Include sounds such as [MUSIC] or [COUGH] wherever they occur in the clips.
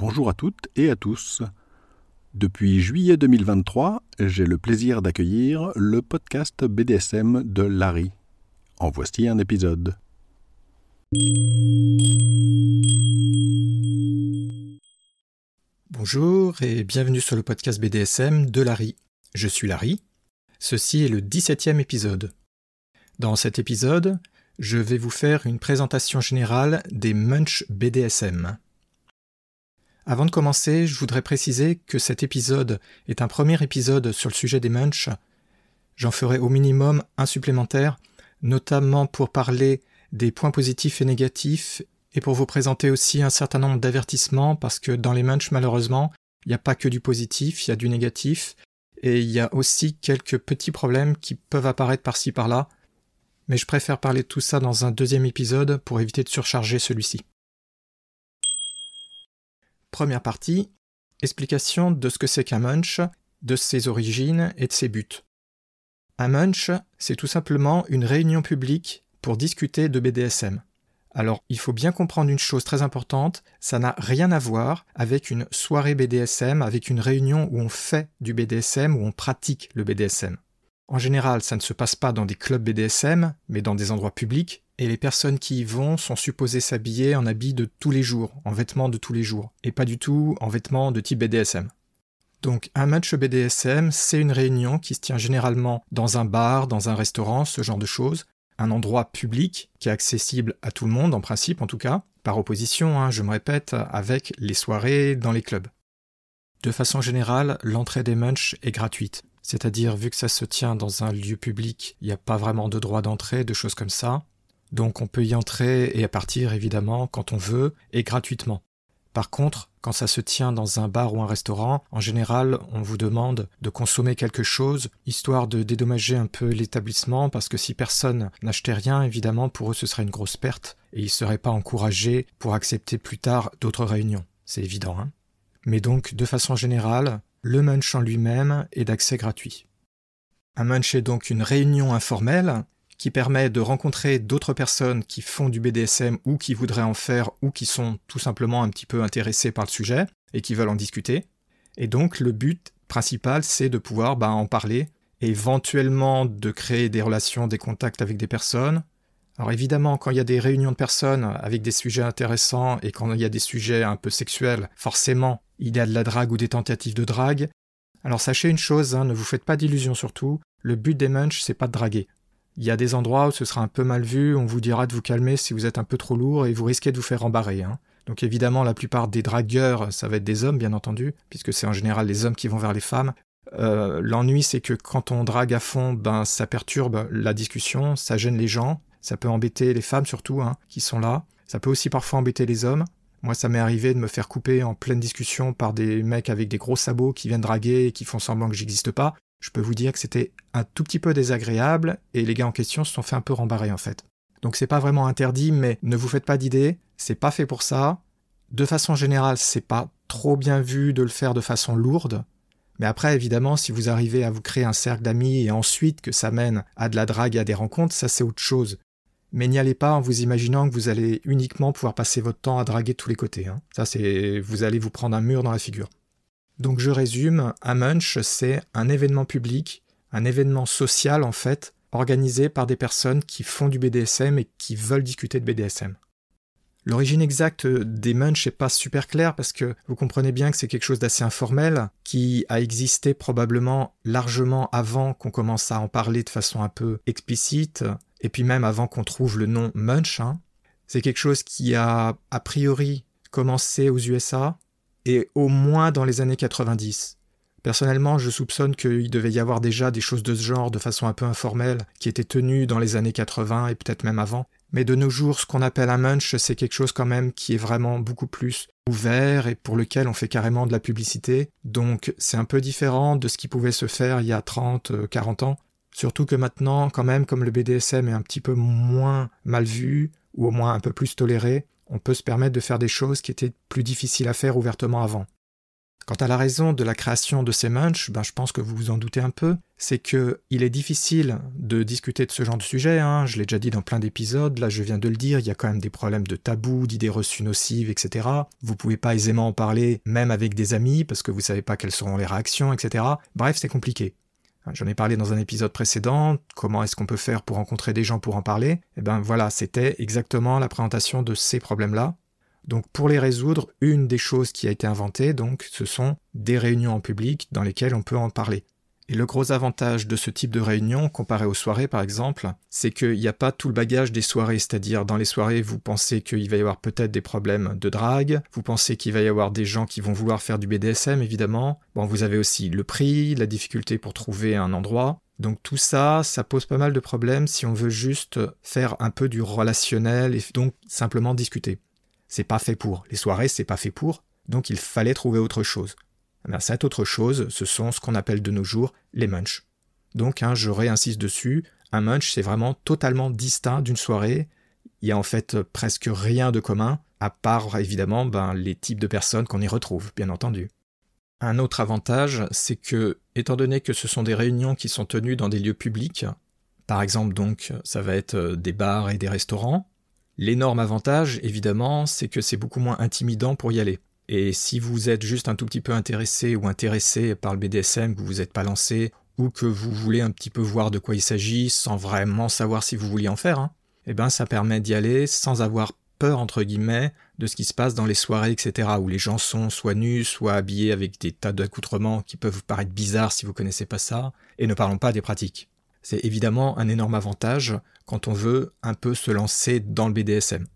Bonjour à toutes et à tous. Depuis juillet 2023, j'ai le plaisir d'accueillir le podcast BDSM de Larry. En voici un épisode. Bonjour et bienvenue sur le podcast BDSM de Larry. Je suis Larry. Ceci est le 17e épisode. Dans cet épisode, je vais vous faire une présentation générale des Munch BDSM. Avant de commencer, je voudrais préciser que cet épisode est un premier épisode sur le sujet des Munch. J'en ferai au minimum un supplémentaire, notamment pour parler des points positifs et négatifs et pour vous présenter aussi un certain nombre d'avertissements parce que dans les Munch, malheureusement, il n'y a pas que du positif, il y a du négatif et il y a aussi quelques petits problèmes qui peuvent apparaître par-ci par-là mais je préfère parler de tout ça dans un deuxième épisode pour éviter de surcharger celui-ci. Première partie, explication de ce que c'est qu'un munch, de ses origines et de ses buts. Un munch, c'est tout simplement une réunion publique pour discuter de BDSM. Alors, il faut bien comprendre une chose très importante, ça n'a rien à voir avec une soirée BDSM, avec une réunion où on fait du BDSM, où on pratique le BDSM. En général, ça ne se passe pas dans des clubs BDSM, mais dans des endroits publics, et les personnes qui y vont sont supposées s'habiller en habits de tous les jours, en vêtements de tous les jours, et pas du tout en vêtements de type BDSM. Donc un match BDSM, c'est une réunion qui se tient généralement dans un bar, dans un restaurant, ce genre de choses, un endroit public qui est accessible à tout le monde, en principe en tout cas, par opposition, hein, je me répète, avec les soirées dans les clubs. De façon générale, l'entrée des munch est gratuite. C'est-à-dire, vu que ça se tient dans un lieu public, il n'y a pas vraiment de droit d'entrée, de choses comme ça. Donc on peut y entrer et à partir évidemment quand on veut et gratuitement. Par contre, quand ça se tient dans un bar ou un restaurant, en général, on vous demande de consommer quelque chose, histoire de dédommager un peu l'établissement, parce que si personne n'achetait rien, évidemment, pour eux ce serait une grosse perte, et ils ne seraient pas encouragés pour accepter plus tard d'autres réunions. C'est évident, hein. Mais donc, de façon générale, le munch en lui-même est d'accès gratuit. Un munch est donc une réunion informelle qui permet de rencontrer d'autres personnes qui font du BDSM ou qui voudraient en faire ou qui sont tout simplement un petit peu intéressés par le sujet et qui veulent en discuter. Et donc le but principal c'est de pouvoir bah, en parler et éventuellement de créer des relations, des contacts avec des personnes. Alors évidemment quand il y a des réunions de personnes avec des sujets intéressants et quand il y a des sujets un peu sexuels, forcément il y a de la drague ou des tentatives de drague. Alors sachez une chose, hein, ne vous faites pas d'illusions surtout, le but des munch c'est pas de draguer. Il y a des endroits où ce sera un peu mal vu, on vous dira de vous calmer si vous êtes un peu trop lourd et vous risquez de vous faire embarrer. Hein. Donc évidemment la plupart des dragueurs ça va être des hommes bien entendu, puisque c'est en général les hommes qui vont vers les femmes. Euh, l'ennui c'est que quand on drague à fond, ben ça perturbe la discussion, ça gêne les gens, ça peut embêter les femmes surtout hein, qui sont là, ça peut aussi parfois embêter les hommes. Moi, ça m'est arrivé de me faire couper en pleine discussion par des mecs avec des gros sabots qui viennent draguer et qui font semblant que j'existe pas. Je peux vous dire que c'était un tout petit peu désagréable et les gars en question se sont fait un peu rembarrer en fait. Donc c'est pas vraiment interdit, mais ne vous faites pas d'idées, c'est pas fait pour ça. De façon générale, c'est pas trop bien vu de le faire de façon lourde. Mais après, évidemment, si vous arrivez à vous créer un cercle d'amis et ensuite que ça mène à de la drague et à des rencontres, ça c'est autre chose mais n'y allez pas en vous imaginant que vous allez uniquement pouvoir passer votre temps à draguer de tous les côtés. Hein. Ça, c'est vous allez vous prendre un mur dans la figure. Donc je résume, un munch, c'est un événement public, un événement social en fait, organisé par des personnes qui font du BDSM et qui veulent discuter de BDSM. L'origine exacte des munch n'est pas super claire parce que vous comprenez bien que c'est quelque chose d'assez informel qui a existé probablement largement avant qu'on commence à en parler de façon un peu explicite et puis même avant qu'on trouve le nom Munch, hein, c'est quelque chose qui a a priori commencé aux USA et au moins dans les années 90. Personnellement, je soupçonne qu'il devait y avoir déjà des choses de ce genre de façon un peu informelle qui étaient tenues dans les années 80 et peut-être même avant. Mais de nos jours, ce qu'on appelle un munch, c'est quelque chose quand même qui est vraiment beaucoup plus ouvert et pour lequel on fait carrément de la publicité. Donc c'est un peu différent de ce qui pouvait se faire il y a 30, 40 ans. Surtout que maintenant, quand même, comme le BDSM est un petit peu moins mal vu, ou au moins un peu plus toléré, on peut se permettre de faire des choses qui étaient plus difficiles à faire ouvertement avant. Quant à la raison de la création de ces munchs, ben, je pense que vous vous en doutez un peu, c'est que il est difficile de discuter de ce genre de sujet, hein. je l'ai déjà dit dans plein d'épisodes, là je viens de le dire, il y a quand même des problèmes de tabou, d'idées reçues nocives, etc. Vous pouvez pas aisément en parler, même avec des amis, parce que vous savez pas quelles seront les réactions, etc. Bref, c'est compliqué. J'en ai parlé dans un épisode précédent, comment est-ce qu'on peut faire pour rencontrer des gens pour en parler? Et eh ben voilà, c'était exactement la présentation de ces problèmes-là. Donc pour les résoudre, une des choses qui a été inventée, donc, ce sont des réunions en public dans lesquelles on peut en parler. Et le gros avantage de ce type de réunion, comparé aux soirées par exemple, c'est qu'il n'y a pas tout le bagage des soirées, c'est-à-dire dans les soirées, vous pensez qu'il va y avoir peut-être des problèmes de drague, vous pensez qu'il va y avoir des gens qui vont vouloir faire du BDSM évidemment, bon vous avez aussi le prix, la difficulté pour trouver un endroit, donc tout ça, ça pose pas mal de problèmes si on veut juste faire un peu du relationnel et donc simplement discuter. C'est pas fait pour. Les soirées, c'est pas fait pour. Donc il fallait trouver autre chose. Cette autre chose, ce sont ce qu'on appelle de nos jours les munchs. Donc hein, je réinsiste dessus, un munch c'est vraiment totalement distinct d'une soirée. Il y a en fait presque rien de commun, à part évidemment ben, les types de personnes qu'on y retrouve, bien entendu. Un autre avantage, c'est que, étant donné que ce sont des réunions qui sont tenues dans des lieux publics, par exemple donc ça va être des bars et des restaurants, L'énorme avantage, évidemment, c'est que c'est beaucoup moins intimidant pour y aller. Et si vous êtes juste un tout petit peu intéressé ou intéressé par le BDSM, que vous n'êtes pas lancé, ou que vous voulez un petit peu voir de quoi il s'agit sans vraiment savoir si vous vouliez en faire, hein, eh ben ça permet d'y aller sans avoir peur entre guillemets de ce qui se passe dans les soirées, etc., où les gens sont soit nus, soit habillés avec des tas d'accoutrements qui peuvent vous paraître bizarres si vous connaissez pas ça, et ne parlons pas des pratiques. C'est évidemment un énorme avantage quand on veut un peu se lancer dans le BDSM.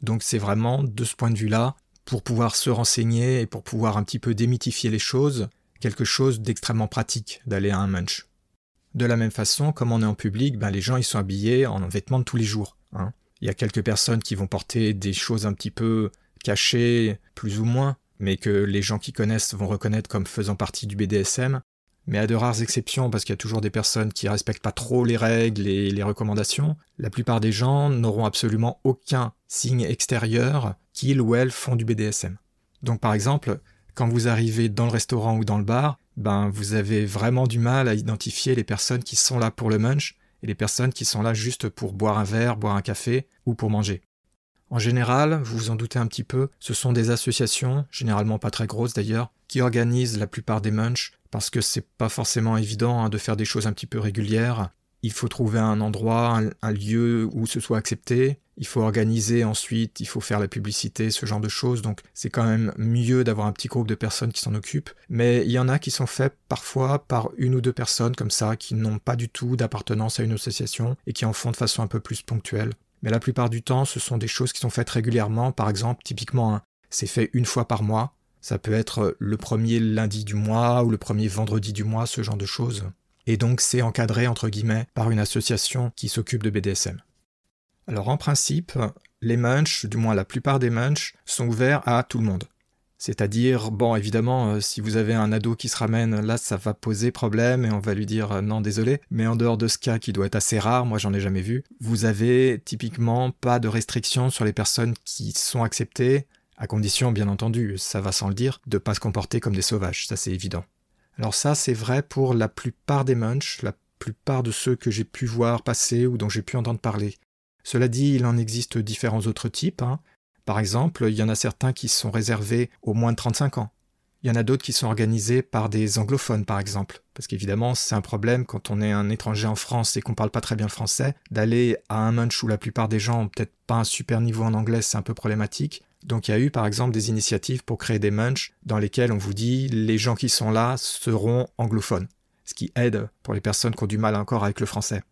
Donc c'est vraiment de ce point de vue-là, pour pouvoir se renseigner et pour pouvoir un petit peu démythifier les choses, quelque chose d'extrêmement pratique d'aller à un munch. De la même façon, comme on est en public, ben les gens ils sont habillés en vêtements de tous les jours. Hein. Il y a quelques personnes qui vont porter des choses un petit peu cachées, plus ou moins, mais que les gens qui connaissent vont reconnaître comme faisant partie du BDSM mais à de rares exceptions, parce qu'il y a toujours des personnes qui respectent pas trop les règles et les recommandations, la plupart des gens n'auront absolument aucun signe extérieur qu'ils ou elles font du BDSM. Donc par exemple, quand vous arrivez dans le restaurant ou dans le bar, ben vous avez vraiment du mal à identifier les personnes qui sont là pour le munch et les personnes qui sont là juste pour boire un verre, boire un café ou pour manger. En général, vous vous en doutez un petit peu, ce sont des associations, généralement pas très grosses d'ailleurs, qui organisent la plupart des munchs parce que c'est pas forcément évident hein, de faire des choses un petit peu régulières. Il faut trouver un endroit, un, lieu où ce soit accepté. Il faut organiser ensuite, il faut faire la publicité, ce genre de choses. Donc c'est quand même mieux d'avoir un petit groupe de personnes qui s'en occupent. Mais il y en a qui sont faits parfois par une ou deux personnes comme ça, qui n'ont pas du tout d'appartenance à une association et qui en font de façon un peu plus ponctuelle. Mais la plupart du temps, ce sont des choses qui sont faites régulièrement. Par exemple, typiquement, c'est fait une fois par mois. Ça peut être le premier lundi du mois ou le premier vendredi du mois, ce genre de choses. Et donc c'est encadré, entre guillemets, par une association qui s'occupe de BDSM. Alors en principe, les munchs, du moins la plupart des munchs, sont ouverts à tout le monde. C'est-à-dire, bon, évidemment, euh, si vous avez un ado qui se ramène, là, ça va poser problème et on va lui dire euh, non, désolé. Mais en dehors de ce cas qui doit être assez rare, moi j'en ai jamais vu, vous avez typiquement pas de restrictions sur les personnes qui sont acceptées, à condition, bien entendu, ça va sans le dire, de pas se comporter comme des sauvages, ça c'est évident. Alors ça, c'est vrai pour la plupart des munchs, la plupart de ceux que j'ai pu voir passer ou dont j'ai pu entendre parler. Cela dit, il en existe différents autres types. Hein. Par exemple, il y en a certains qui sont réservés aux moins de 35 ans. Il y en a d'autres qui sont organisés par des anglophones, par exemple. Parce qu'évidemment, c'est un problème quand on est un étranger en France et qu'on parle pas très bien le français, d'aller à un munch où la plupart des gens ont peut-être pas un super niveau en anglais, c'est un peu problématique. Donc il y a eu par exemple des initiatives pour créer des munchs dans lesquels on vous dit les gens qui sont là seront anglophones, ce qui aide pour les personnes qui ont du mal encore avec le français.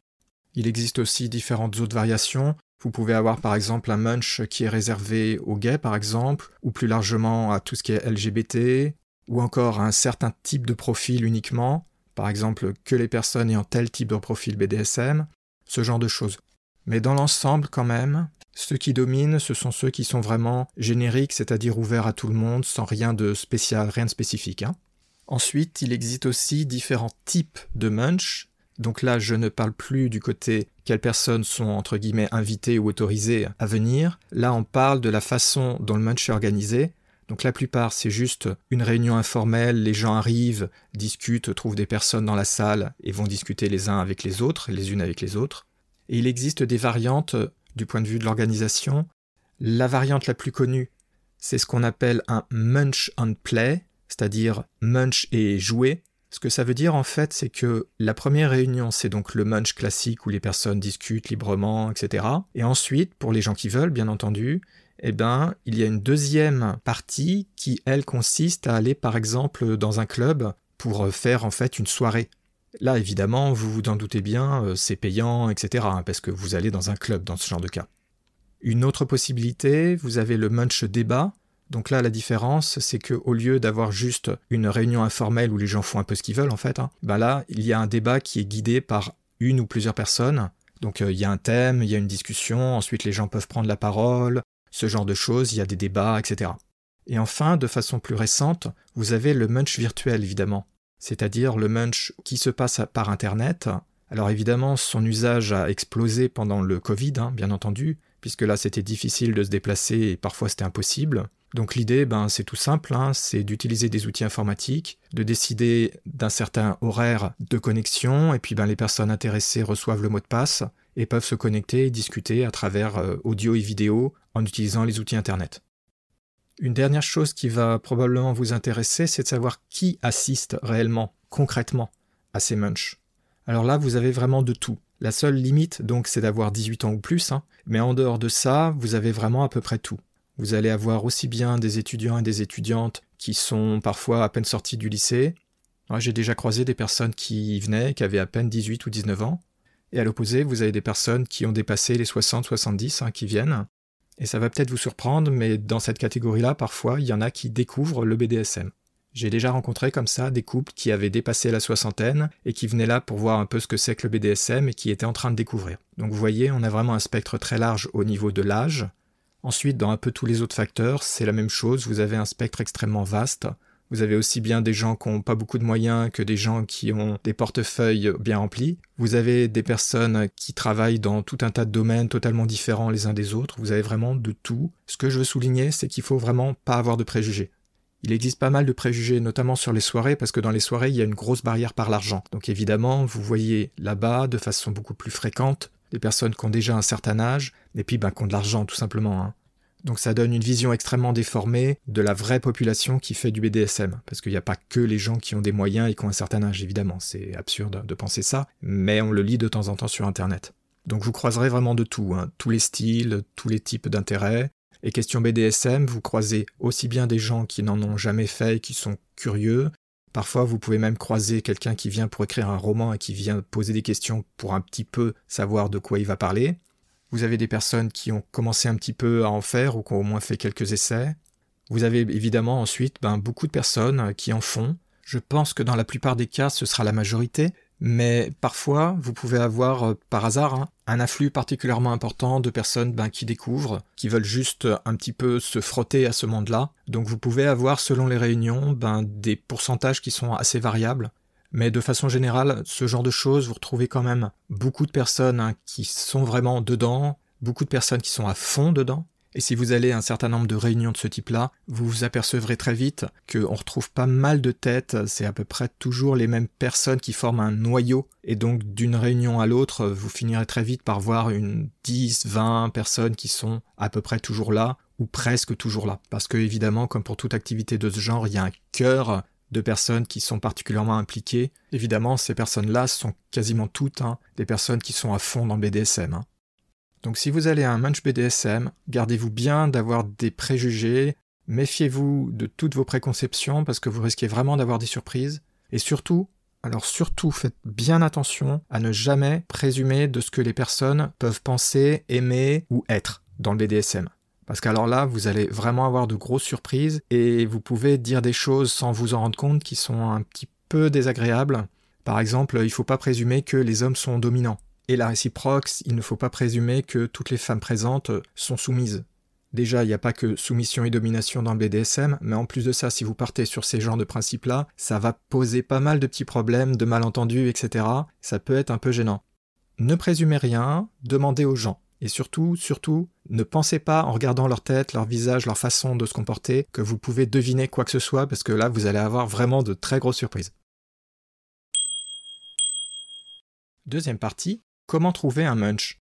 Il existe aussi différentes autres variations. Vous pouvez avoir par exemple un munch qui est réservé aux gays par exemple, ou plus largement à tout ce qui est LGBT, ou encore à un certain type de profil uniquement, par exemple que les personnes ayant tel type de profil BDSM, ce genre de choses. Mais dans l'ensemble quand même, ceux qui dominent, ce sont ceux qui sont vraiment génériques, c'est-à-dire ouverts à tout le monde, sans rien de spécial, rien de spécifique. Hein. Ensuite, il existe aussi différents types de munch, donc là, je ne parle plus du côté quelles personnes sont entre guillemets invitées ou autorisées à venir. Là, on parle de la façon dont le munch est organisé. Donc la plupart, c'est juste une réunion informelle, les gens arrivent, discutent, trouvent des personnes dans la salle et vont discuter les uns avec les autres, les unes avec les autres. Et il existe des variantes du point de vue de l'organisation. La variante la plus connue, c'est ce qu'on appelle un munch and play, c'est-à-dire munch et jouer. Ce que ça veut dire en fait, c'est que la première réunion, c'est donc le munch classique où les personnes discutent librement, etc. Et ensuite, pour les gens qui veulent, bien entendu, eh ben, il y a une deuxième partie qui, elle, consiste à aller, par exemple, dans un club pour faire en fait une soirée. Là, évidemment, vous vous en doutez bien, euh, c'est payant, etc., hein, parce que vous allez dans un club dans ce genre de cas. Une autre possibilité, vous avez le munch débat. Donc là, la différence, c'est que au lieu d'avoir juste une réunion informelle où les gens font un peu ce qu'ils veulent, en fait, hein, ben là, il y a un débat qui est guidé par une ou plusieurs personnes. Donc euh, il y a un thème, il y a une discussion, ensuite les gens peuvent prendre la parole, ce genre de choses, il y a des débats, etc. Et enfin, de façon plus récente, vous avez le munch virtuel, évidemment, c'est-à-dire le munch qui se passe par Internet. Alors évidemment, son usage a explosé pendant le Covid, hein, bien entendu, puisque là c'était difficile de se déplacer et parfois c'était impossible. Donc l'idée, ben, c'est tout simple, hein, c'est d'utiliser des outils informatiques, de décider d'un certain horaire de connexion, et puis ben, les personnes intéressées reçoivent le mot de passe et peuvent se connecter et discuter à travers euh, audio et vidéo en utilisant les outils Internet. Une dernière chose qui va probablement vous intéresser, c'est de savoir qui assiste réellement, concrètement, à ces munchs. Alors là, vous avez vraiment de tout. La seule limite, donc, c'est d'avoir 18 ans ou plus, hein. mais en dehors de ça, vous avez vraiment à peu près tout. Vous allez avoir aussi bien des étudiants et des étudiantes qui sont parfois à peine sortis du lycée. J'ai déjà croisé des personnes qui venaient, qui avaient à peine 18 ou 19 ans. Et à l'opposé, vous avez des personnes qui ont dépassé les 60-70 hein, qui viennent. Et ça va peut-être vous surprendre, mais dans cette catégorie-là, parfois, il y en a qui découvrent le BDSM. J'ai déjà rencontré comme ça des couples qui avaient dépassé la soixantaine et qui venaient là pour voir un peu ce que c'est que le BDSM et qui étaient en train de découvrir. Donc vous voyez, on a vraiment un spectre très large au niveau de l'âge. Ensuite, dans un peu tous les autres facteurs, c'est la même chose, vous avez un spectre extrêmement vaste. Vous avez aussi bien des gens qui n'ont pas beaucoup de moyens que des gens qui ont des portefeuilles bien remplis. Vous avez des personnes qui travaillent dans tout un tas de domaines totalement différents les uns des autres. Vous avez vraiment de tout. Ce que je veux souligner, c'est qu'il faut vraiment pas avoir de préjugés. Il existe pas mal de préjugés, notamment sur les soirées, parce que dans les soirées, il y a une grosse barrière par l'argent. Donc évidemment, vous voyez là-bas, de façon beaucoup plus fréquente, des personnes qui ont déjà un certain âge, et puis ben, qui ont de l'argent, tout simplement. Hein. Donc ça donne une vision extrêmement déformée de la vraie population qui fait du BDSM, parce qu'il n'y a pas que les gens qui ont des moyens et qui ont un certain âge, évidemment, c'est absurde de penser ça, mais on le lit de temps en temps sur Internet. Donc vous croiserez vraiment de tout, hein. tous les styles, tous les types d'intérêts. Et question BDSM, vous croisez aussi bien des gens qui n'en ont jamais fait et qui sont curieux. Parfois, vous pouvez même croiser quelqu'un qui vient pour écrire un roman et qui vient poser des questions pour un petit peu savoir de quoi il va parler. Vous avez des personnes qui ont commencé un petit peu à en faire ou qui ont au moins fait quelques essais. Vous avez évidemment ensuite ben, beaucoup de personnes qui en font. Je pense que dans la plupart des cas, ce sera la majorité, mais parfois, vous pouvez avoir, euh, par hasard, hein, un afflux particulièrement important de personnes ben, qui découvrent, qui veulent juste un petit peu se frotter à ce monde-là. Donc vous pouvez avoir, selon les réunions, ben, des pourcentages qui sont assez variables. Mais de façon générale, ce genre de choses, vous retrouvez quand même beaucoup de personnes hein, qui sont vraiment dedans, beaucoup de personnes qui sont à fond dedans. Et si vous allez à un certain nombre de réunions de ce type-là, vous vous apercevrez très vite qu'on retrouve pas mal de têtes, c'est à peu près toujours les mêmes personnes qui forment un noyau, et donc d'une réunion à l'autre, vous finirez très vite par voir une 10, 20 personnes qui sont à peu près toujours là, ou presque toujours là. Parce que évidemment, comme pour toute activité de ce genre, il y a un cœur de personnes qui sont particulièrement impliquées. Évidemment, ces personnes-là sont quasiment toutes hein, des personnes qui sont à fond dans le BDSM. Hein. Donc si vous allez à un munch BDSM, gardez-vous bien d'avoir des préjugés, méfiez-vous de toutes vos préconceptions parce que vous risquez vraiment d'avoir des surprises. Et surtout, alors surtout faites bien attention à ne jamais présumer de ce que les personnes peuvent penser, aimer ou être dans le BDSM. Parce qu'alors là, vous allez vraiment avoir de grosses surprises et vous pouvez dire des choses sans vous en rendre compte qui sont un petit peu désagréables. Par exemple, il ne faut pas présumer que les hommes sont dominants. Et la réciproque, il ne faut pas présumer que toutes les femmes présentes sont soumises. Déjà, il n'y a pas que soumission et domination dans le BDSM, mais en plus de ça, si vous partez sur ces genres de principes-là, ça va poser pas mal de petits problèmes, de malentendus, etc. Ça peut être un peu gênant. Ne présumez rien, demandez aux gens. Et surtout, surtout, Ne pensez pas en regardant leur tête, leur visage, leur façon de se comporter que vous pouvez deviner quoi que ce soit parce que là vous allez avoir vraiment de très grosses surprises. Deuxième partie, comment trouver un munch?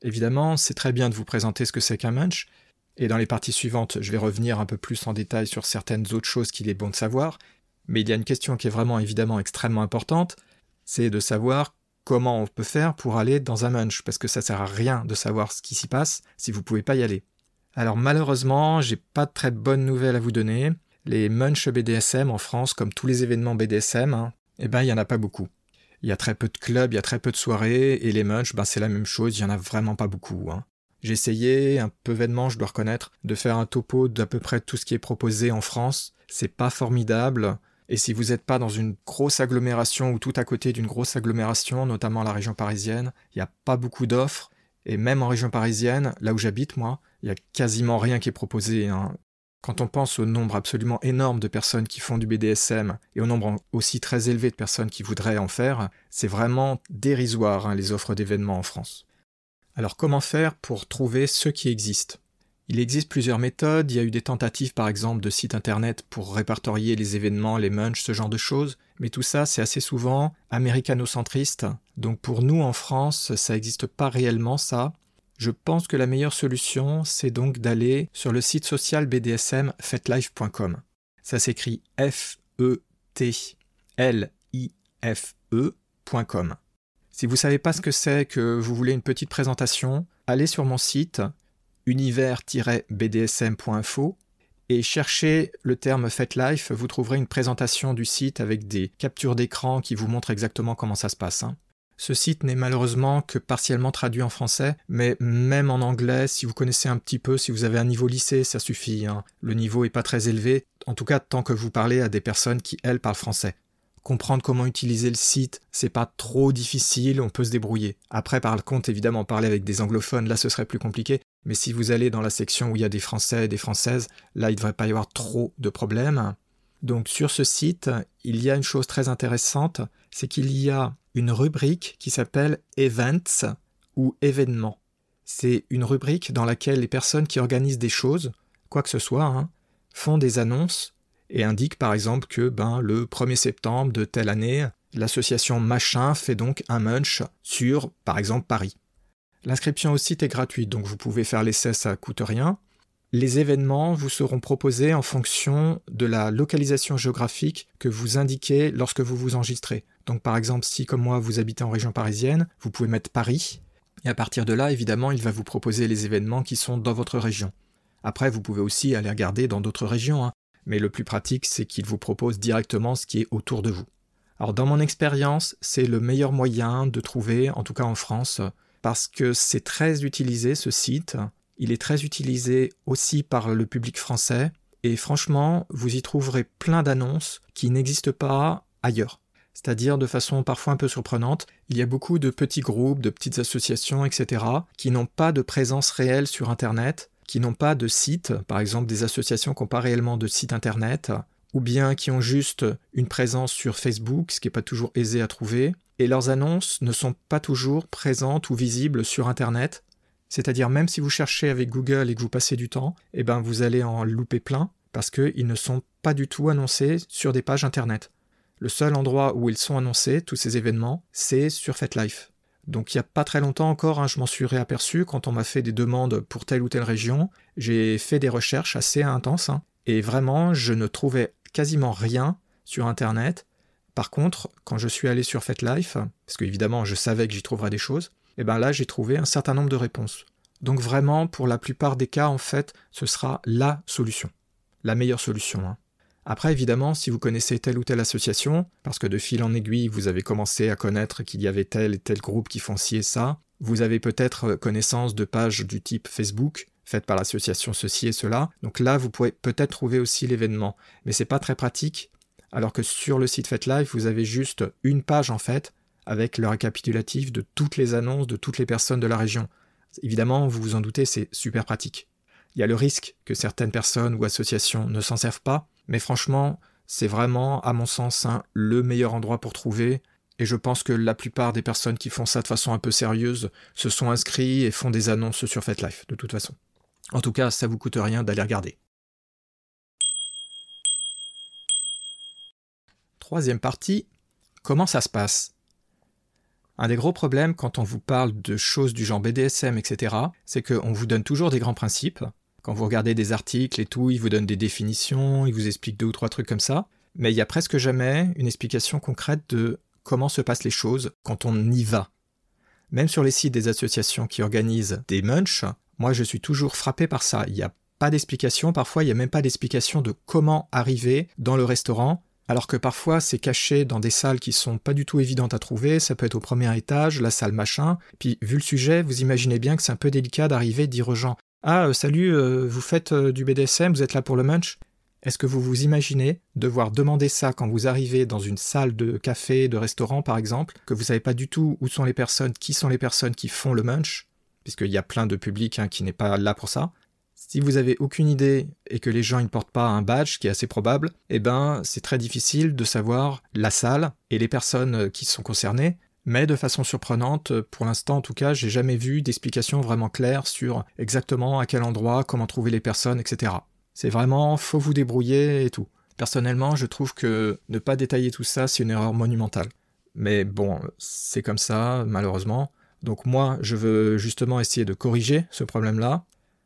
Évidemment, c'est très bien de vous présenter ce que c'est qu'un munch, et dans les parties suivantes, je vais revenir un peu plus en détail sur certaines autres choses qu'il est bon de savoir, mais il y a une question qui est vraiment évidemment extrêmement importante, c'est de savoir comment on peut faire pour aller dans un munch, parce que ça sert à rien de savoir ce qui s'y passe si vous pouvez pas y aller. Alors malheureusement, j'ai pas de très bonnes nouvelles à vous donner. Les munch BDSM en France, comme tous les événements BDSM, hein, eh ben il y en a pas beaucoup. Il y a très peu de clubs, il y a très peu de soirées, et les munch, ben, c'est la même chose, il y en a vraiment pas beaucoup. Hein. J'ai essayé, un peu vainement, je dois reconnaître, de faire un topo d'à peu près tout ce qui est proposé en France. C'est pas formidable. Et si vous n'êtes pas dans une grosse agglomération ou tout à côté d'une grosse agglomération, notamment la région parisienne, il n'y a pas beaucoup d'offres. Et même en région parisienne, là où j'habite moi, il n'y a quasiment rien qui est proposé. Hein. Quand on pense au nombre absolument énorme de personnes qui font du BDSM et au nombre aussi très élevé de personnes qui voudraient en faire, c'est vraiment dérisoire hein, les offres d'événements en France. Alors comment faire pour trouver ceux qui existent il existe plusieurs méthodes, il y a eu des tentatives par exemple de sites internet pour répertorier les événements, les munchs, ce genre de choses, mais tout ça c'est assez souvent américano-centriste, donc pour nous en France ça n'existe pas réellement ça. Je pense que la meilleure solution c'est donc d'aller sur le site social BDSM fetlife.com. Ça s'écrit F-E-T-L-I-F-E.com. Si vous ne savez pas ce que c'est, que vous voulez une petite présentation, allez sur mon site, univers-bdsm.info et cherchez le terme FetLife, vous trouverez une présentation du site avec des captures d'écran qui vous montrent exactement comment ça se passe. Hein. Ce site n'est malheureusement que partiellement traduit en français, mais même en anglais, si vous connaissez un petit peu, si vous avez un niveau lycée, ça suffit. Hein. Le niveau n'est pas très élevé, en tout cas tant que vous parlez à des personnes qui, elles, parlent français comprendre comment utiliser le site, c'est pas trop difficile, on peut se débrouiller. Après, par contre, évidemment, parler avec des anglophones, là, ce serait plus compliqué. Mais si vous allez dans la section où il y a des Français et des Françaises, là, il ne devrait pas y avoir trop de problèmes. Donc, sur ce site, il y a une chose très intéressante, c'est qu'il y a une rubrique qui s'appelle Events ou événements. C'est une rubrique dans laquelle les personnes qui organisent des choses, quoi que ce soit, hein, font des annonces et indique par exemple que ben, le 1er septembre de telle année, l'association Machin fait donc un munch sur, par exemple, Paris. L'inscription au site est gratuite, donc vous pouvez faire l'essai, ça coûte rien. Les événements vous seront proposés en fonction de la localisation géographique que vous indiquez lorsque vous vous enregistrez. Donc par exemple, si comme moi vous habitez en région parisienne, vous pouvez mettre Paris, et à partir de là, évidemment, il va vous proposer les événements qui sont dans votre région. Après, vous pouvez aussi aller regarder dans d'autres régions. Hein mais le plus pratique, c'est qu'il vous propose directement ce qui est autour de vous. Alors dans mon expérience, c'est le meilleur moyen de trouver, en tout cas en France, parce que c'est très utilisé ce site, il est très utilisé aussi par le public français, et franchement, vous y trouverez plein d'annonces qui n'existent pas ailleurs. C'est-à-dire de façon parfois un peu surprenante, il y a beaucoup de petits groupes, de petites associations, etc., qui n'ont pas de présence réelle sur Internet, qui n'ont pas de site, par exemple des associations qui n'ont pas réellement de site internet, ou bien qui ont juste une présence sur Facebook, ce qui n'est pas toujours aisé à trouver, et leurs annonces ne sont pas toujours présentes ou visibles sur Internet. C'est-à-dire même si vous cherchez avec Google et que vous passez du temps, eh ben vous allez en louper plein parce qu'ils ne sont pas du tout annoncés sur des pages Internet. Le seul endroit où ils sont annoncés, tous ces événements, c'est sur FetLife. Donc il n'y a pas très longtemps encore, hein, je m'en suis réaperçu quand on m'a fait des demandes pour telle ou telle région. J'ai fait des recherches assez intenses hein, et vraiment je ne trouvais quasiment rien sur Internet. Par contre, quand je suis allé sur FetLife, parce qu'évidemment je savais que j'y trouverais des choses, et eh bien là j'ai trouvé un certain nombre de réponses. Donc vraiment, pour la plupart des cas, en fait, ce sera la solution. La meilleure solution. Hein. Après, évidemment, si vous connaissez telle ou telle association, parce que de fil en aiguille, vous avez commencé à connaître qu'il y avait tel et tel groupe qui font ci et ça, vous avez peut-être connaissance de pages du type Facebook, faites par l'association ceci et cela. Donc là, vous pouvez peut-être trouver aussi l'événement. Mais c'est pas très pratique, alors que sur le site FetLife, vous avez juste une page en fait, avec le récapitulatif de toutes les annonces de toutes les personnes de la région. Évidemment, vous vous en doutez, c'est super pratique. Il y a le risque que certaines personnes ou associations ne s'en servent pas, mais franchement, c'est vraiment, à mon sens, le meilleur endroit pour trouver. Et je pense que la plupart des personnes qui font ça de façon un peu sérieuse se sont inscrits et font des annonces sur FetLife, de toute façon. En tout cas, ça vous coûte rien d'aller regarder. Troisième partie, comment ça se passe? Un des gros problèmes quand on vous parle de choses du genre BDSM, etc., c'est qu'on vous donne toujours des grands principes. Quand vous regardez des articles et tout, ils vous donnent des définitions, ils vous expliquent deux ou trois trucs comme ça, mais il y a presque jamais une explication concrète de comment se passent les choses quand on y va. Même sur les sites des associations qui organisent des munchs, moi je suis toujours frappé par ça. Il n'y a pas d'explication, parfois il n'y a même pas d'explication de comment arriver dans le restaurant, alors que parfois c'est caché dans des salles qui sont pas du tout évidentes à trouver, ça peut être au premier étage, la salle machin, puis vu le sujet, vous imaginez bien que c'est un peu délicat d'arriver dire aux gens Ah, euh, salut, euh, vous faites euh, du BDSM, vous êtes là pour le munch? Est-ce que vous vous imaginez devoir demander ça quand vous arrivez dans une salle de café, de restaurant par exemple, que vous savez pas du tout où sont les personnes, qui sont les personnes qui font le munch, puisqu'il y a plein de public hein, qui n'est pas là pour ça. Si vous avez aucune idée et que les gens ne portent pas un badge, qui est assez probable, eh ben c'est très difficile de savoir la salle et les personnes qui sont concernées. Mais de façon surprenante, pour l'instant en tout cas, j'ai jamais vu d'explication vraiment claire sur exactement à quel endroit, comment trouver les personnes, etc. C'est vraiment, faut vous débrouiller et tout. Personnellement, je trouve que ne pas détailler tout ça, c'est une erreur monumentale. Mais bon, c'est comme ça, malheureusement. Donc moi, je veux justement essayer de corriger ce problème-là.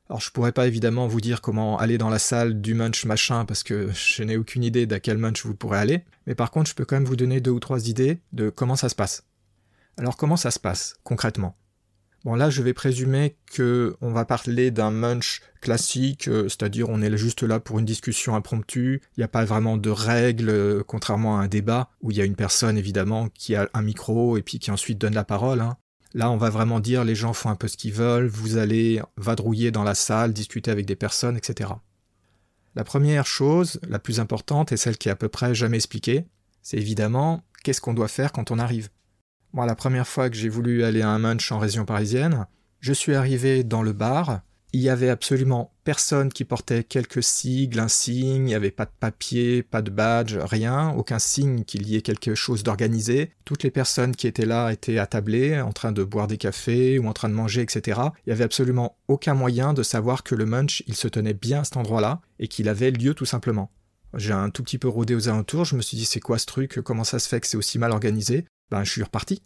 Alors je pourrais pas évidemment vous dire comment aller dans la salle du munch machin parce que je n'ai aucune idée d'à quel munch vous pourrez aller, mais par contre je peux quand même vous donner deux ou trois idées de comment ça se passe. Alors comment ça se passe concrètement? Bon là je vais présumer que on va parler d'un munch classique, euh, c'est-à-dire on est juste là pour une discussion impromptue, il n'y a pas vraiment de règles, euh, contrairement à un débat où il y a une personne évidemment qui a un micro et puis qui ensuite donne la parole. Hein. Là on va vraiment dire les gens font un peu ce qu'ils veulent, vous allez vadrouiller dans la salle, discuter avec des personnes, etc. La première chose, la plus importante et celle qui est à peu près jamais expliquée, c'est évidemment qu'est-ce qu'on doit faire quand on arrive? Moi, la première fois que j'ai voulu aller à un munch en région parisienne, je suis arrivé dans le bar. Il y avait absolument personne qui portait quelques sigles, un signe, il n'y avait pas de papier, pas de badge, rien, aucun signe qu'il y ait quelque chose d'organisé. Toutes les personnes qui étaient là étaient attablées, en train de boire des cafés ou en train de manger, etc. Il n'y avait absolument aucun moyen de savoir que le munch, il se tenait bien à cet endroit-là et qu'il avait lieu tout simplement. J'ai un tout petit peu rôdé aux alentours, je me suis dit c'est quoi ce truc, comment ça se fait que c'est aussi mal organisé? Ben, je suis reparti.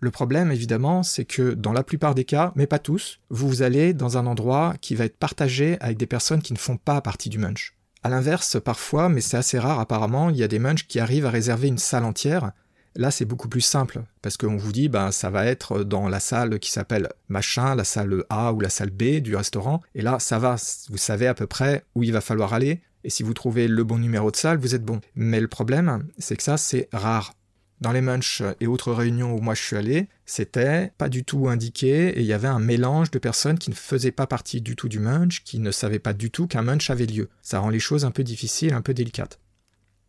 Le problème, évidemment, c'est que dans la plupart des cas, mais pas tous, vous allez dans un endroit qui va être partagé avec des personnes qui ne font pas partie du munch. A l'inverse, parfois, mais c'est assez rare apparemment, il y a des munchs qui arrivent à réserver une salle entière. Là, c'est beaucoup plus simple, parce qu'on vous dit, ben, ça va être dans la salle qui s'appelle machin, la salle A ou la salle B du restaurant, et là, ça va, vous savez à peu près où il va falloir aller, et si vous trouvez le bon numéro de salle, vous êtes bon. Mais le problème, c'est que ça, c'est rare dans les munchs et autres réunions où moi je suis allé, c'était pas du tout indiqué et il y avait un mélange de personnes qui ne faisaient pas partie du tout du munch, qui ne savaient pas du tout qu'un munch avait lieu. Ça rend les choses un peu difficiles, un peu délicates.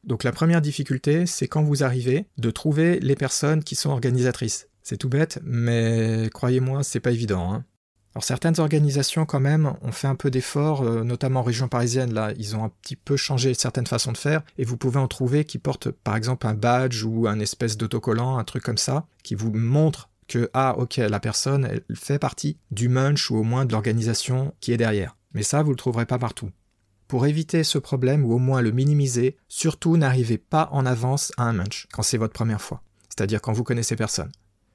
Donc la première difficulté, c'est quand vous arrivez, de trouver les personnes qui sont organisatrices. C'est tout bête, mais croyez-moi, c'est pas évident. Hein. Certaines organisations quand même ont fait un peu d'efforts, euh, notamment en région parisienne, là, ils ont un petit peu changé certaines façons de faire, et vous pouvez en trouver qui portent par exemple un badge ou un espèce d'autocollant, un truc comme ça, qui vous montre que, ah ok, la personne, elle fait partie du munch ou au moins de l'organisation qui est derrière. Mais ça, vous le trouverez pas partout. Pour éviter ce problème ou au moins le minimiser, surtout n'arrivez pas en avance à un munch quand c'est votre première fois, c'est-à-dire quand vous connaissez personne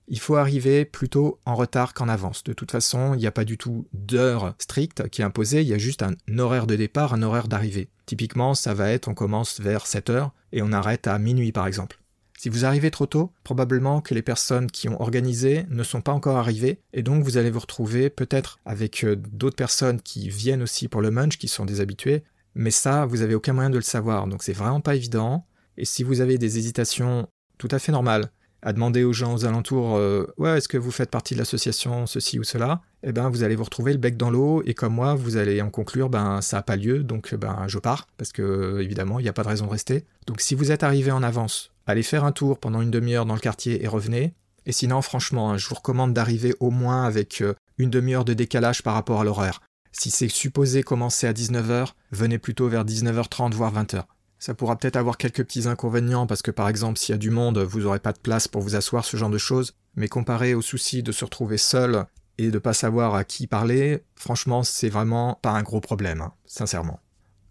il faut arriver plutôt en retard qu'en avance. De toute façon, il n'y a pas du tout d'heure stricte qui est imposée, il y a juste un horaire de départ, un horaire d'arrivée. Typiquement, ça va être on commence vers 7 heures et on arrête à minuit par exemple. Si vous arrivez trop tôt, probablement que les personnes qui ont organisé ne sont pas encore arrivées, et donc vous allez vous retrouver peut-être avec euh, d'autres personnes qui viennent aussi pour le munch, qui sont des habitués, mais ça, vous n'avez aucun moyen de le savoir, donc c'est vraiment pas évident. Et si vous avez des hésitations tout à fait normales, à demander aux gens aux alentours euh, ouais est-ce que vous faites partie de l'association ceci ou cela? Eh ben vous allez vous retrouver le bec dans l'eau et comme moi vous allez en conclure ben ça n'a pas lieu donc ben je pars parce que évidemment il n'y a pas de raison de rester. Donc si vous êtes arrivé en avance allez faire un tour pendant une demi-heure dans le quartier et revenez. Et sinon franchement hein, je vous recommande d'arriver au moins avec euh, une demi-heure de décalage par rapport à l'horaire. Si c'est supposé commencer à 19h venez plutôt vers 19h30 voire 20h Ça pourra peut-être avoir quelques petits inconvénients parce que par exemple s'il y a du monde, vous n'aurez pas de place pour vous asseoir, ce genre de choses. Mais comparé au souci de se retrouver seul et de pas savoir à qui parler, franchement c'est vraiment pas un gros problème, hein, sincèrement.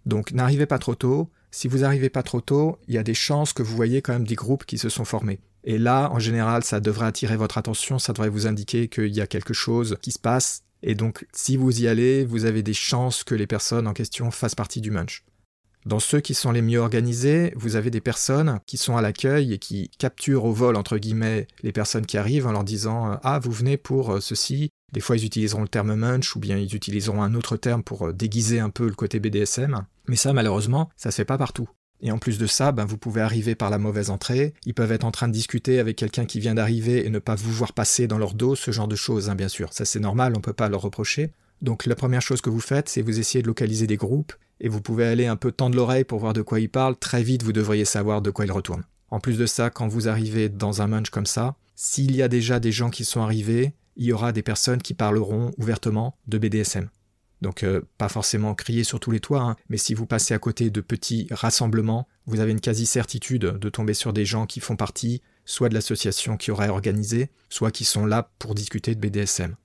Donc n'arrivez pas trop tôt. Si vous arrivez pas trop tôt, il y a des chances que vous voyez quand même des groupes qui se sont formés. Et là, en général, ça devrait attirer votre attention, ça devrait vous indiquer qu'il y a quelque chose qui se passe. Et donc, si vous y allez, vous avez des chances que les personnes en question fassent partie du munch. Dans ceux qui sont les mieux organisés, vous avez des personnes qui sont à l'accueil et qui capturent au vol, entre guillemets, les personnes qui arrivent en leur disant Ah, vous venez pour euh, ceci. Des fois, ils utiliseront le terme munch ou bien ils utiliseront un autre terme pour euh, déguiser un peu le côté BDSM. Mais ça, malheureusement, ça se fait pas partout. Et en plus de ça, ben, vous pouvez arriver par la mauvaise entrée. Ils peuvent être en train de discuter avec quelqu'un qui vient d'arriver et ne pas vous voir passer dans leur dos, ce genre de choses, hein, bien sûr. Ça, c'est normal, on ne peut pas leur reprocher. Donc, la première chose que vous faites, c'est vous essayez de localiser des groupes et vous pouvez aller un peu tendre l'oreille pour voir de quoi ils parlent. Très vite, vous devriez savoir de quoi ils retournent. En plus de ça, quand vous arrivez dans un munch comme ça, s'il y a déjà des gens qui sont arrivés, il y aura des personnes qui parleront ouvertement de BDSM. Donc euh, pas forcément crier sur tous les toits, hein, mais si vous passez à côté de petits rassemblements, vous avez une quasi-certitude de tomber sur des gens qui font partie soit de l'association qui aurait organisé, soit qui sont là pour discuter de BDSM.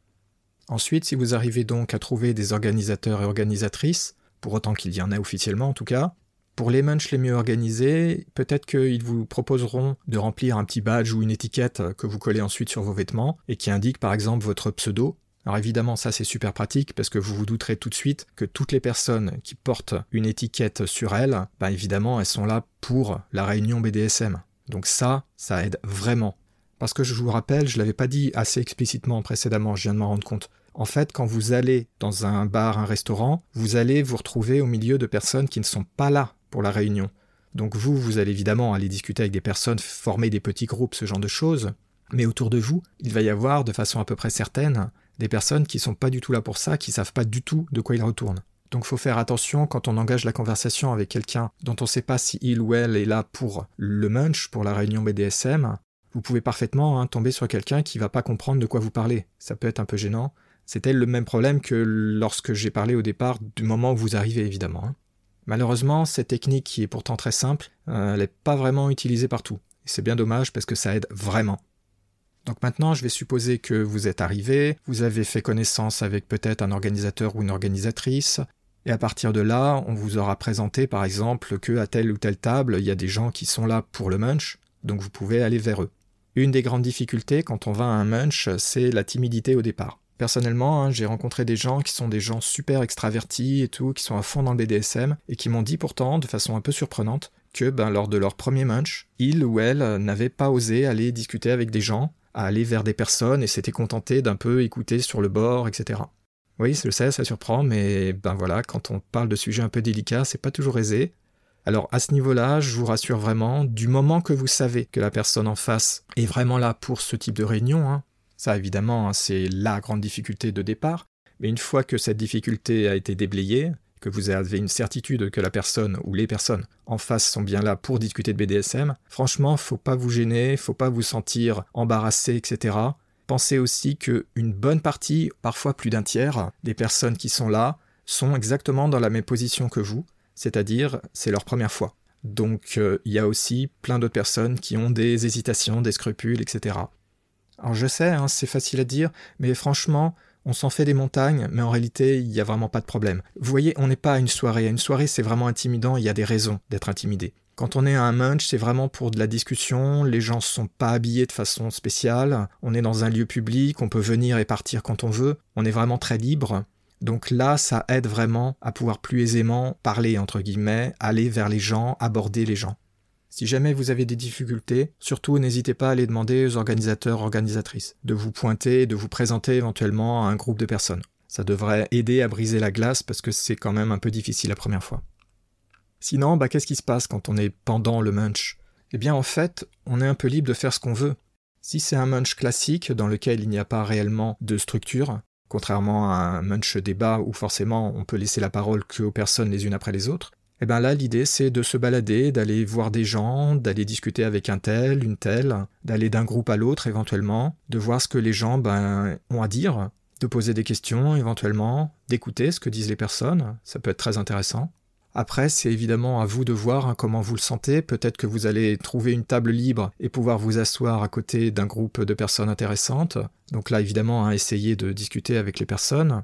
Ensuite, si vous arrivez donc à trouver des organisateurs et organisatrices, pour autant qu'il y en a officiellement en tout cas, pour les munchs les mieux organisés, peut-être qu'ils vous proposeront de remplir un petit badge ou une étiquette que vous collez ensuite sur vos vêtements et qui indique par exemple votre pseudo alors évidemment, ça c'est super pratique parce que vous vous douterez tout de suite que toutes les personnes qui portent une étiquette sur elles, ben évidemment, elles sont là pour la réunion BDSM. Donc ça, ça aide vraiment. Parce que je vous rappelle, je l'avais pas dit assez explicitement précédemment, je viens de m'en rendre compte. En fait, quand vous allez dans un bar, un restaurant, vous allez vous retrouver au milieu de personnes qui ne sont pas là pour la réunion. Donc vous, vous allez évidemment aller discuter avec des personnes, former des petits groupes, ce genre de choses. Mais autour de vous, il va y avoir, de façon à peu près certaine, des personnes qui sont pas du tout là pour ça, qui savent pas du tout de quoi ils retournent. Donc faut faire attention quand on engage la conversation avec quelqu'un dont on ne sait pas si il ou elle est là pour le munch, pour la réunion BDSM. Vous pouvez parfaitement hein, tomber sur quelqu'un qui va pas comprendre de quoi vous parlez. Ça peut être un peu gênant. C'était le même problème que lorsque j'ai parlé au départ du moment où vous arrivez évidemment. Hein. Malheureusement, cette technique qui est pourtant très simple, euh, elle n'est pas vraiment utilisée partout. C'est bien dommage parce que ça aide vraiment. Donc maintenant, je vais supposer que vous êtes arrivé, vous avez fait connaissance avec peut-être un organisateur ou une organisatrice, et à partir de là, on vous aura présenté par exemple que à telle ou telle table, il y a des gens qui sont là pour le munch, donc vous pouvez aller vers eux. Une des grandes difficultés quand on va à un munch, c'est la timidité au départ. Personnellement, hein, j'ai rencontré des gens qui sont des gens super extravertis et tout, qui sont à fond dans le BDSM, et qui m'ont dit pourtant, de façon un peu surprenante, que ben, lors de leur premier munch, ils ou elles n'avaient pas osé aller discuter avec des gens, aller vers des personnes et s'était contenté d'un peu écouter sur le bord, etc. Oui, je sais, ça surprend, mais ben voilà, quand on parle de sujets un peu délicats, c'est pas toujours aisé. Alors à ce niveau-là, je vous rassure vraiment, du moment que vous savez que la personne en face est vraiment là pour ce type de réunion, hein, ça évidemment hein, c'est la grande difficulté de départ, mais une fois que cette difficulté a été déblayée, que vous avez une certitude que la personne ou les personnes en face sont bien là pour discuter de BDSM, franchement, faut pas vous gêner, faut pas vous sentir embarrassé, etc. Pensez aussi que une bonne partie, parfois plus d'un tiers, des personnes qui sont là sont exactement dans la même position que vous, c'est-à-dire c'est leur première fois. Donc euh, il y a aussi plein d'autres personnes qui ont des hésitations, des scrupules, etc. Alors je sais, hein, c'est facile à dire, mais franchement, on s'en fait des montagnes, mais en réalité, il n'y a vraiment pas de problème. Vous voyez, on n'est pas à une soirée. À une soirée, c'est vraiment intimidant, il y a des raisons d'être intimidé. Quand on est à un munch, c'est vraiment pour de la discussion, les gens ne sont pas habillés de façon spéciale, on est dans un lieu public, on peut venir et partir quand on veut, on est vraiment très libre. Donc là, ça aide vraiment à pouvoir plus aisément parler, entre guillemets, aller vers les gens, aborder les gens. Si jamais vous avez des difficultés, surtout n'hésitez pas à aller demander aux organisateurs, organisatrices, de vous pointer de vous présenter éventuellement à un groupe de personnes. Ça devrait aider à briser la glace parce que c'est quand même un peu difficile la première fois. Sinon, bah, qu'est-ce qui se passe quand on est pendant le munch? Eh bien, en fait, on est un peu libre de faire ce qu'on veut. Si c'est un munch classique dans lequel il n'y a pas réellement de structure, contrairement à un munch débat où forcément on peut laisser la parole que aux personnes les unes après les autres, et eh bien là, l'idée, c'est de se balader, d'aller voir des gens, d'aller discuter avec un tel, une telle, d'aller d'un groupe à l'autre éventuellement, de voir ce que les gens ben, ont à dire, de poser des questions éventuellement, d'écouter ce que disent les personnes, ça peut être très intéressant. Après, c'est évidemment à vous de voir hein, comment vous le sentez. Peut-être que vous allez trouver une table libre et pouvoir vous asseoir à côté d'un groupe de personnes intéressantes. Donc là, évidemment, hein, essayez de discuter avec les personnes.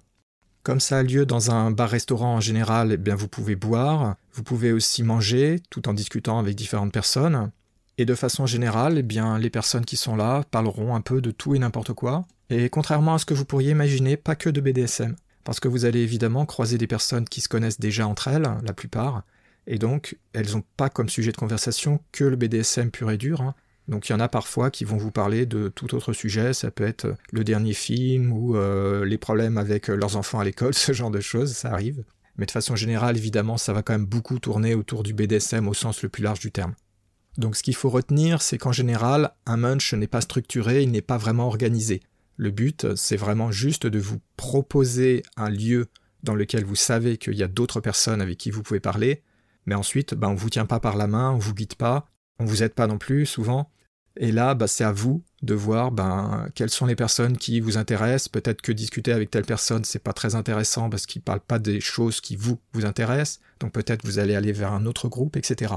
Comme ça a lieu dans un bar-restaurant en général, eh bien vous pouvez boire, vous pouvez aussi manger tout en discutant avec différentes personnes. Et de façon générale, eh bien les personnes qui sont là parleront un peu de tout et n'importe quoi. Et contrairement à ce que vous pourriez imaginer, pas que de BDSM parce que vous allez évidemment croiser des personnes qui se connaissent déjà entre elles, la plupart, et donc elles n'ont pas comme sujet de conversation que le BDSM pur et dur. Hein. Donc il y en a parfois qui vont vous parler de tout autre sujet, ça peut être le dernier film ou euh, les problèmes avec leurs enfants à l'école, [LAUGHS] ce genre de choses, ça arrive. Mais de façon générale, évidemment, ça va quand même beaucoup tourner autour du BDSM au sens le plus large du terme. Donc ce qu'il faut retenir, c'est qu'en général, un munch n'est pas structuré, il n'est pas vraiment organisé. Le but, c'est vraiment juste de vous proposer un lieu dans lequel vous savez qu'il y a d'autres personnes avec qui vous pouvez parler, mais ensuite, ben, on ne vous tient pas par la main, on ne vous guide pas, on ne vous aide pas non plus souvent. Et là, ben, c'est à vous de voir ben, quelles sont les personnes qui vous intéressent. Peut-être que discuter avec telle personne, c'est pas très intéressant parce qu'il ne parle pas des choses qui vous, vous intéressent. Donc peut-être vous allez aller vers un autre groupe, etc.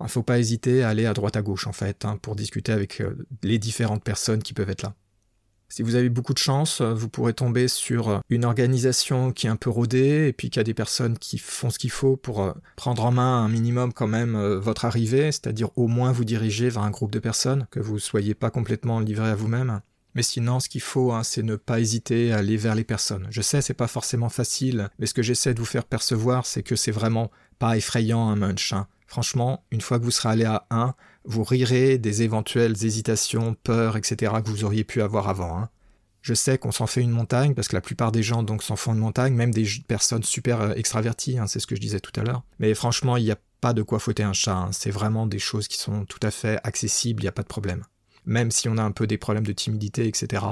Il ne faut pas hésiter à aller à droite à gauche, en fait, hein, pour discuter avec euh, les différentes personnes qui peuvent être là. Si vous avez beaucoup de chance, euh, vous pourrez tomber sur euh, une organisation qui est un peu rodée et puis qui a des personnes qui font ce qu'il faut pour euh, prendre en main un minimum quand même votre arrivée, c'est-à-dire au moins vous diriger vers un groupe de personnes, que vous ne soyez pas complètement livré à vous-même. Mais sinon, ce qu'il faut, hein, c'est ne pas hésiter à aller vers les personnes. Je sais, c'est pas forcément facile, mais ce que j'essaie de vous faire percevoir, c'est que c'est vraiment pas effrayant un munch. Hein. Franchement, une fois que vous serez allé à 1, vous rirez des éventuelles hésitations, peurs, etc. que vous auriez pu avoir avant. Hein. Je sais qu'on s'en fait une montagne, parce que la plupart des gens donc s'en font une montagne, même des personnes super euh, extraverties, hein, c'est ce que je disais tout à l'heure. Mais franchement, il n'y a pas de quoi fouetter un chat, hein. c'est vraiment des choses qui sont tout à fait accessibles, il n'y a pas de problème. Même si on a un peu des problèmes de timidité, etc.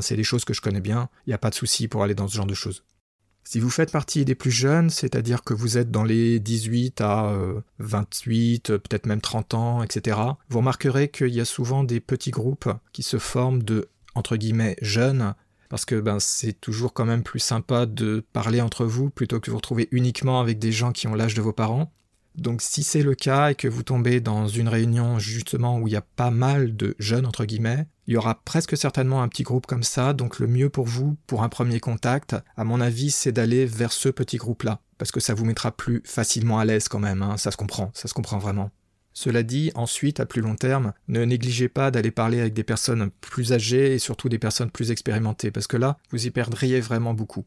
C'est des choses que je connais bien, il n'y a pas de souci pour aller dans ce genre de choses. Si vous faites partie des plus jeunes, c'est-à-dire que vous êtes dans les 18 à 28, euh, peut-être même 30 ans, etc., vous remarquerez qu'il y a souvent des petits groupes qui se forment de, entre guillemets, jeunes, parce que ben, c'est toujours quand même plus sympa de parler entre vous plutôt que de vous retrouver uniquement avec des gens qui ont l'âge de vos parents. Donc si c'est le cas et que vous tombez dans une réunion justement où il y a pas mal de jeunes entre guillemets, il y aura presque certainement un petit groupe comme ça, donc le mieux pour vous, pour un premier contact, à mon avis, c'est d'aller vers ce petit groupe-là, parce que ça vous mettra plus facilement à l'aise quand même, hein. ça se comprend, ça se comprend vraiment. Cela dit, ensuite, à plus long terme, ne négligez pas d'aller parler avec des personnes plus âgées et surtout des personnes plus expérimentées, parce que là, vous y perdriez vraiment beaucoup.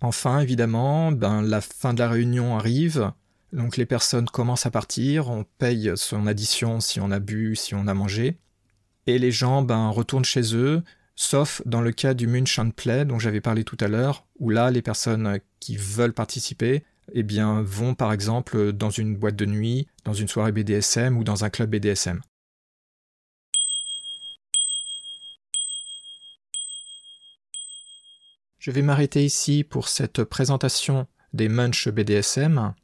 Enfin, évidemment, ben, la fin de la réunion arrive, donc les personnes commencent à partir, on paye son addition si on a bu, si on a mangé, et les gens ben, retournent chez eux, sauf dans le cas du Munch Play dont j'avais parlé tout à l'heure, où là les personnes qui veulent participer eh bien, vont par exemple dans une boîte de nuit, dans une soirée BDSM ou dans un club BDSM. Je vais m'arrêter ici pour cette présentation des Munch BDSM.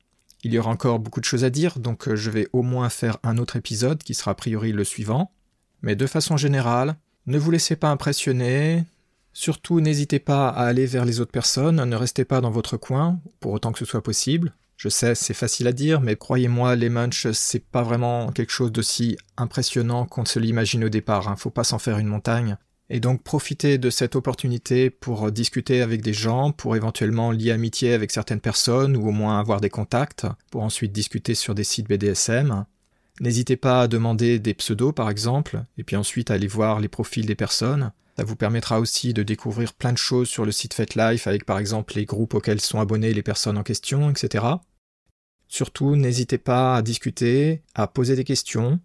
Il y aura encore beaucoup de choses à dire, donc euh, je vais au moins faire un autre épisode qui sera a priori le suivant. Mais de façon générale, ne vous laissez pas impressionner, surtout n'hésitez pas à aller vers les autres personnes, ne restez pas dans votre coin, pour autant que ce soit possible. Je sais, c'est facile à dire, mais croyez-moi, les munchs, c'est pas vraiment quelque chose d'aussi impressionnant qu'on se l'imagine au départ, hein. faut pas s'en faire une montagne. Et donc profitez de cette opportunité pour discuter avec des gens, pour éventuellement lier amitié avec certaines personnes ou au moins avoir des contacts, pour ensuite discuter sur des sites BDSM. N'hésitez pas à demander des pseudos par exemple, et puis ensuite aller voir les profils des personnes. Ça vous permettra aussi de découvrir plein de choses sur le site FetLife avec par exemple les groupes auxquels sont abonnés les personnes en question, etc. Surtout, n'hésitez pas à discuter, à poser des questions,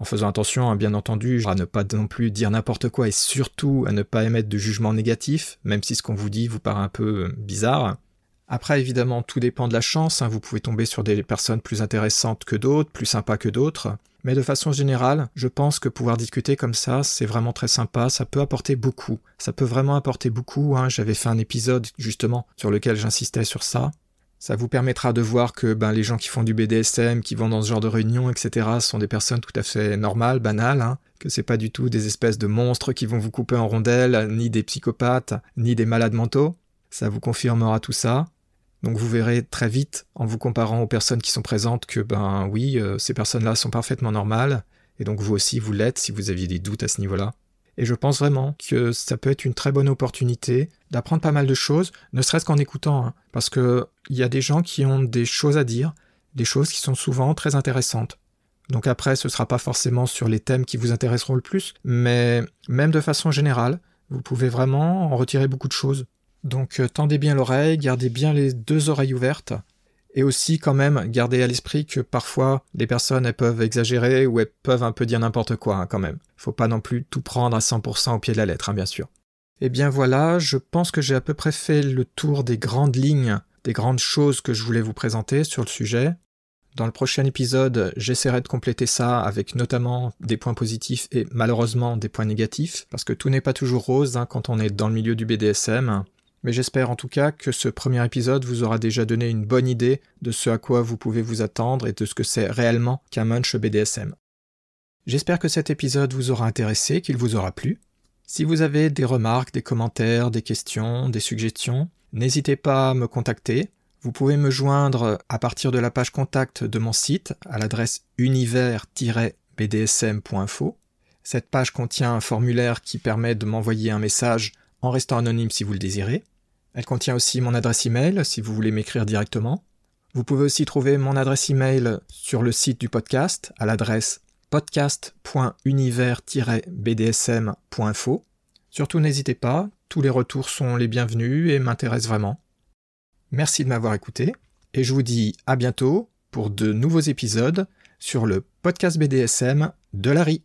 en faisant attention, hein, bien entendu, à ne pas non plus dire n'importe quoi et surtout à ne pas émettre de jugement négatif, même si ce qu'on vous dit vous paraît un peu euh, bizarre. Après, évidemment, tout dépend de la chance, hein. vous pouvez tomber sur des personnes plus intéressantes que d'autres, plus sympas que d'autres, mais de façon générale, je pense que pouvoir discuter comme ça, c'est vraiment très sympa, ça peut apporter beaucoup, ça peut vraiment apporter beaucoup, hein. j'avais fait un épisode justement sur lequel j'insistais sur ça, ça vous permettra de voir que ben, les gens qui font du BDSM, qui vont dans ce genre de réunion, etc., sont des personnes tout à fait normales, banales, hein, que c'est pas du tout des espèces de monstres qui vont vous couper en rondelles, ni des psychopathes, ni des malades mentaux. Ça vous confirmera tout ça. Donc vous verrez très vite, en vous comparant aux personnes qui sont présentes, que ben oui, euh, ces personnes-là sont parfaitement normales, et donc vous aussi vous l'êtes si vous aviez des doutes à ce niveau-là. Et je pense vraiment que ça peut être une très bonne opportunité d'apprendre pas mal de choses, ne serait-ce qu'en écoutant, hein, parce qu'il y a des gens qui ont des choses à dire, des choses qui sont souvent très intéressantes. Donc après, ce ne sera pas forcément sur les thèmes qui vous intéresseront le plus, mais même de façon générale, vous pouvez vraiment en retirer beaucoup de choses. Donc euh, tendez bien l'oreille, gardez bien les deux oreilles ouvertes, et aussi quand même gardez à l'esprit que parfois les personnes elles peuvent exagérer ou elles peuvent un peu dire n'importe quoi hein, quand même. Faut pas non plus tout prendre à 100% au pied de la lettre, hein, bien sûr. Et eh bien voilà, je pense que j'ai à peu près fait le tour des grandes lignes, des grandes choses que je voulais vous présenter sur le sujet. Dans le prochain épisode, j'essaierai de compléter ça avec notamment des points positifs et malheureusement des points négatifs, parce que tout n'est pas toujours rose hein, quand on est dans le milieu du BDSM. Mais j'espère en tout cas que ce premier épisode vous aura déjà donné une bonne idée de ce à quoi vous pouvez vous attendre et de ce que c'est réellement qu'un munch BDSM. J'espère que cet épisode vous aura intéressé, qu'il vous aura plu. Si vous avez des remarques, des commentaires, des questions, des suggestions, n'hésitez pas à me contacter. Vous pouvez me joindre à partir de la page contact de mon site à l'adresse univers-bdsm.info. Cette page contient un formulaire qui permet de m'envoyer un message en restant anonyme si vous le désirez. Elle contient aussi mon adresse email si vous voulez m'écrire directement. Vous pouvez aussi trouver mon adresse email sur le site du podcast à l'adresse podcast.univers-bdsm.info. Surtout n'hésitez pas, tous les retours sont les bienvenus et m'intéressent vraiment. Merci de m'avoir écouté et je vous dis à bientôt pour de nouveaux épisodes sur le podcast BDSM de Larry.